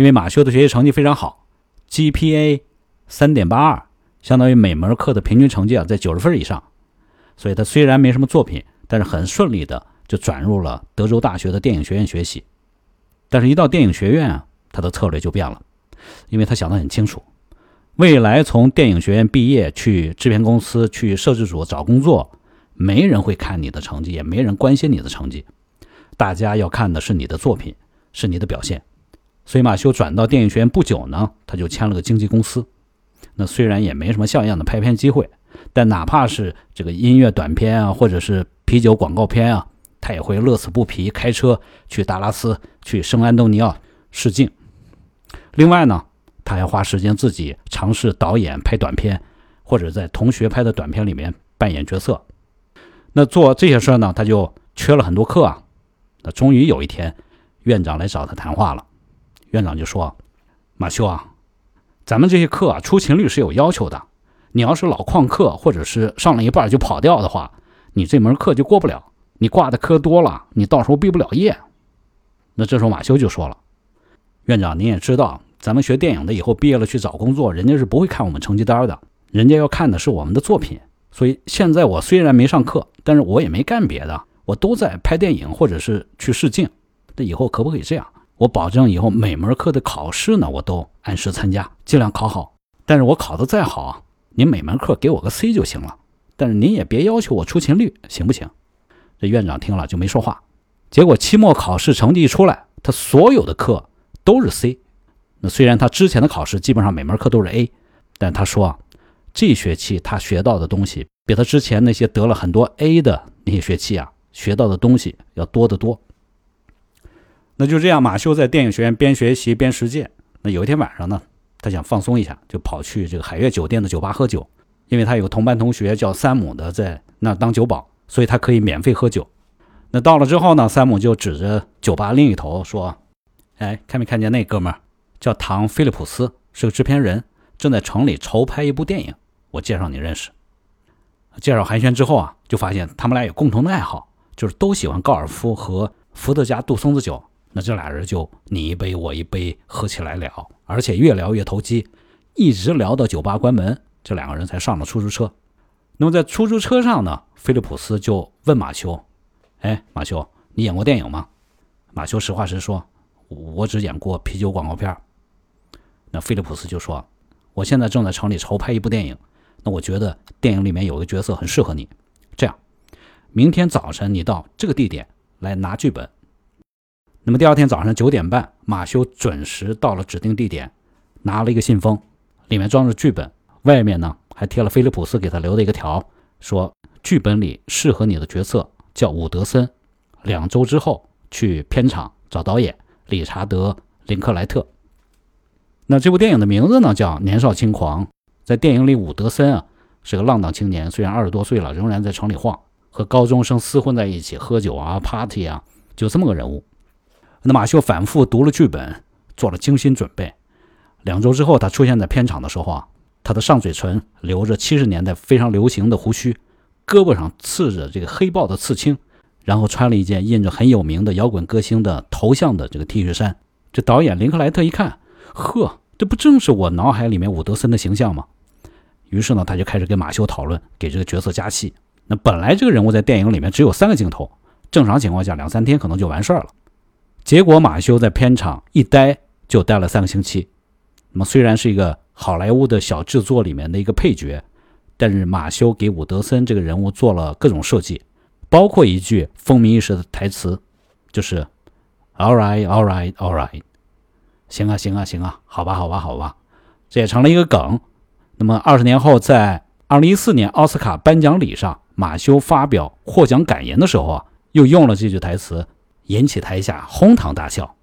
因为马修的学习成绩非常好，GPA 三点八二，相当于每门课的平均成绩啊在九十分以上，所以他虽然没什么作品，但是很顺利的就转入了德州大学的电影学院学习。但是，一到电影学院啊，他的策略就变了，因为他想得很清楚，未来从电影学院毕业去制片公司、去摄制组找工作，没人会看你的成绩，也没人关心你的成绩，大家要看的是你的作品，是你的表现。所以，马修转到电影学院不久呢，他就签了个经纪公司。那虽然也没什么像样的拍片机会，但哪怕是这个音乐短片啊，或者是啤酒广告片啊。他也会乐此不疲，开车去达拉斯、去圣安东尼奥试镜。另外呢，他还花时间自己尝试导演拍短片，或者在同学拍的短片里面扮演角色。那做这些事儿呢，他就缺了很多课啊。那终于有一天，院长来找他谈话了。院长就说：“马修啊，咱们这些课啊，出勤率是有要求的。你要是老旷课，或者是上了一半就跑掉的话，你这门课就过不了。”你挂的科多了，你到时候毕不了业。那这时候马修就说了：“院长，您也知道，咱们学电影的以后毕业了去找工作，人家是不会看我们成绩单的，人家要看的是我们的作品。所以现在我虽然没上课，但是我也没干别的，我都在拍电影或者是去试镜。这以后可不可以这样？我保证以后每门课的考试呢，我都按时参加，尽量考好。但是我考得再好啊，您每门课给我个 C 就行了。但是您也别要求我出勤率，行不行？”这院长听了就没说话，结果期末考试成绩一出来，他所有的课都是 C。那虽然他之前的考试基本上每门课都是 A，但他说啊，这学期他学到的东西比他之前那些得了很多 A 的那些学期啊学到的东西要多得多。那就这样，马修在电影学院边学习边实践。那有一天晚上呢，他想放松一下，就跑去这个海悦酒店的酒吧喝酒，因为他有个同班同学叫山姆的，在那当酒保。所以他可以免费喝酒。那到了之后呢，山姆就指着酒吧另一头说：“哎，看没看见那哥们儿？叫唐·菲利普斯，是个制片人，正在城里筹拍一部电影。我介绍你认识。”介绍寒暄之后啊，就发现他们俩有共同的爱好，就是都喜欢高尔夫和伏特加杜松子酒。那这俩人就你一杯我一杯喝起来了，而且越聊越投机，一直聊到酒吧关门，这两个人才上了出租车。那么在出租车上呢，菲利普斯就问马修：“哎，马修，你演过电影吗？”马修实话实说：“我只演过啤酒广告片。”那菲利普斯就说：“我现在正在城里筹拍一部电影，那我觉得电影里面有个角色很适合你。这样，明天早晨你到这个地点来拿剧本。”那么第二天早上九点半，马修准时到了指定地点，拿了一个信封，里面装着剧本，外面呢。还贴了菲利普斯给他留的一个条，说剧本里适合你的角色叫伍德森，两周之后去片场找导演理查德·林克莱特。那这部电影的名字呢叫《年少轻狂》。在电影里，伍德森啊是个浪荡青年，虽然二十多岁了，仍然在城里晃，和高中生厮混在一起喝酒啊、party 啊，就这么个人物。那马修反复读了剧本，做了精心准备。两周之后，他出现在片场的时候啊。他的上嘴唇留着七十年代非常流行的胡须，胳膊上刺着这个黑豹的刺青，然后穿了一件印着很有名的摇滚歌星的头像的这个 T 恤衫。这导演林克莱特一看，呵，这不正是我脑海里面伍德森的形象吗？于是呢，他就开始跟马修讨论，给这个角色加戏。那本来这个人物在电影里面只有三个镜头，正常情况下两三天可能就完事儿了。结果马修在片场一待就待了三个星期。那么虽然是一个。好莱坞的小制作里面的一个配角，但是马修给伍德森这个人物做了各种设计，包括一句风靡一时的台词，就是 “All right, all right, all right”，行啊，行啊，行啊，好吧，好吧，好吧，这也成了一个梗。那么二十年后，在二零一四年奥斯卡颁奖礼上，马修发表获奖感言的时候啊，又用了这句台词，引起台下哄堂大笑。